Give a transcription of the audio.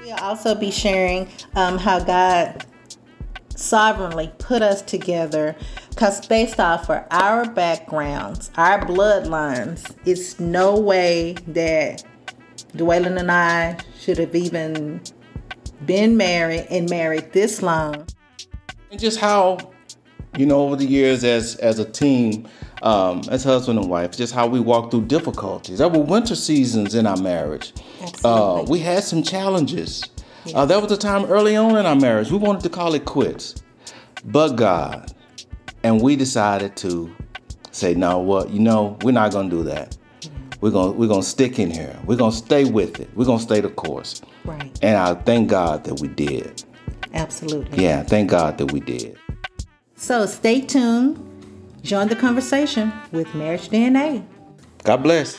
We'll also be sharing um, how God sovereignly put us together because based off of our backgrounds, our bloodlines, it's no way that Dwaylyn and I should have even been married and married this long. And just how, you know, over the years as as a team, um, as husband and wife, just how we walked through difficulties. There were winter seasons in our marriage. Uh, we had some challenges. Yes. Uh, there was a time early on in our marriage we wanted to call it quits, but God, and we decided to say, no, what you know, we're not going to do that. We're gonna we're gonna stick in here. We're gonna stay with it. We're gonna stay the course. Right. And I thank God that we did. Absolutely. Yeah, thank God that we did. So stay tuned. Join the conversation with Marriage DNA. God bless.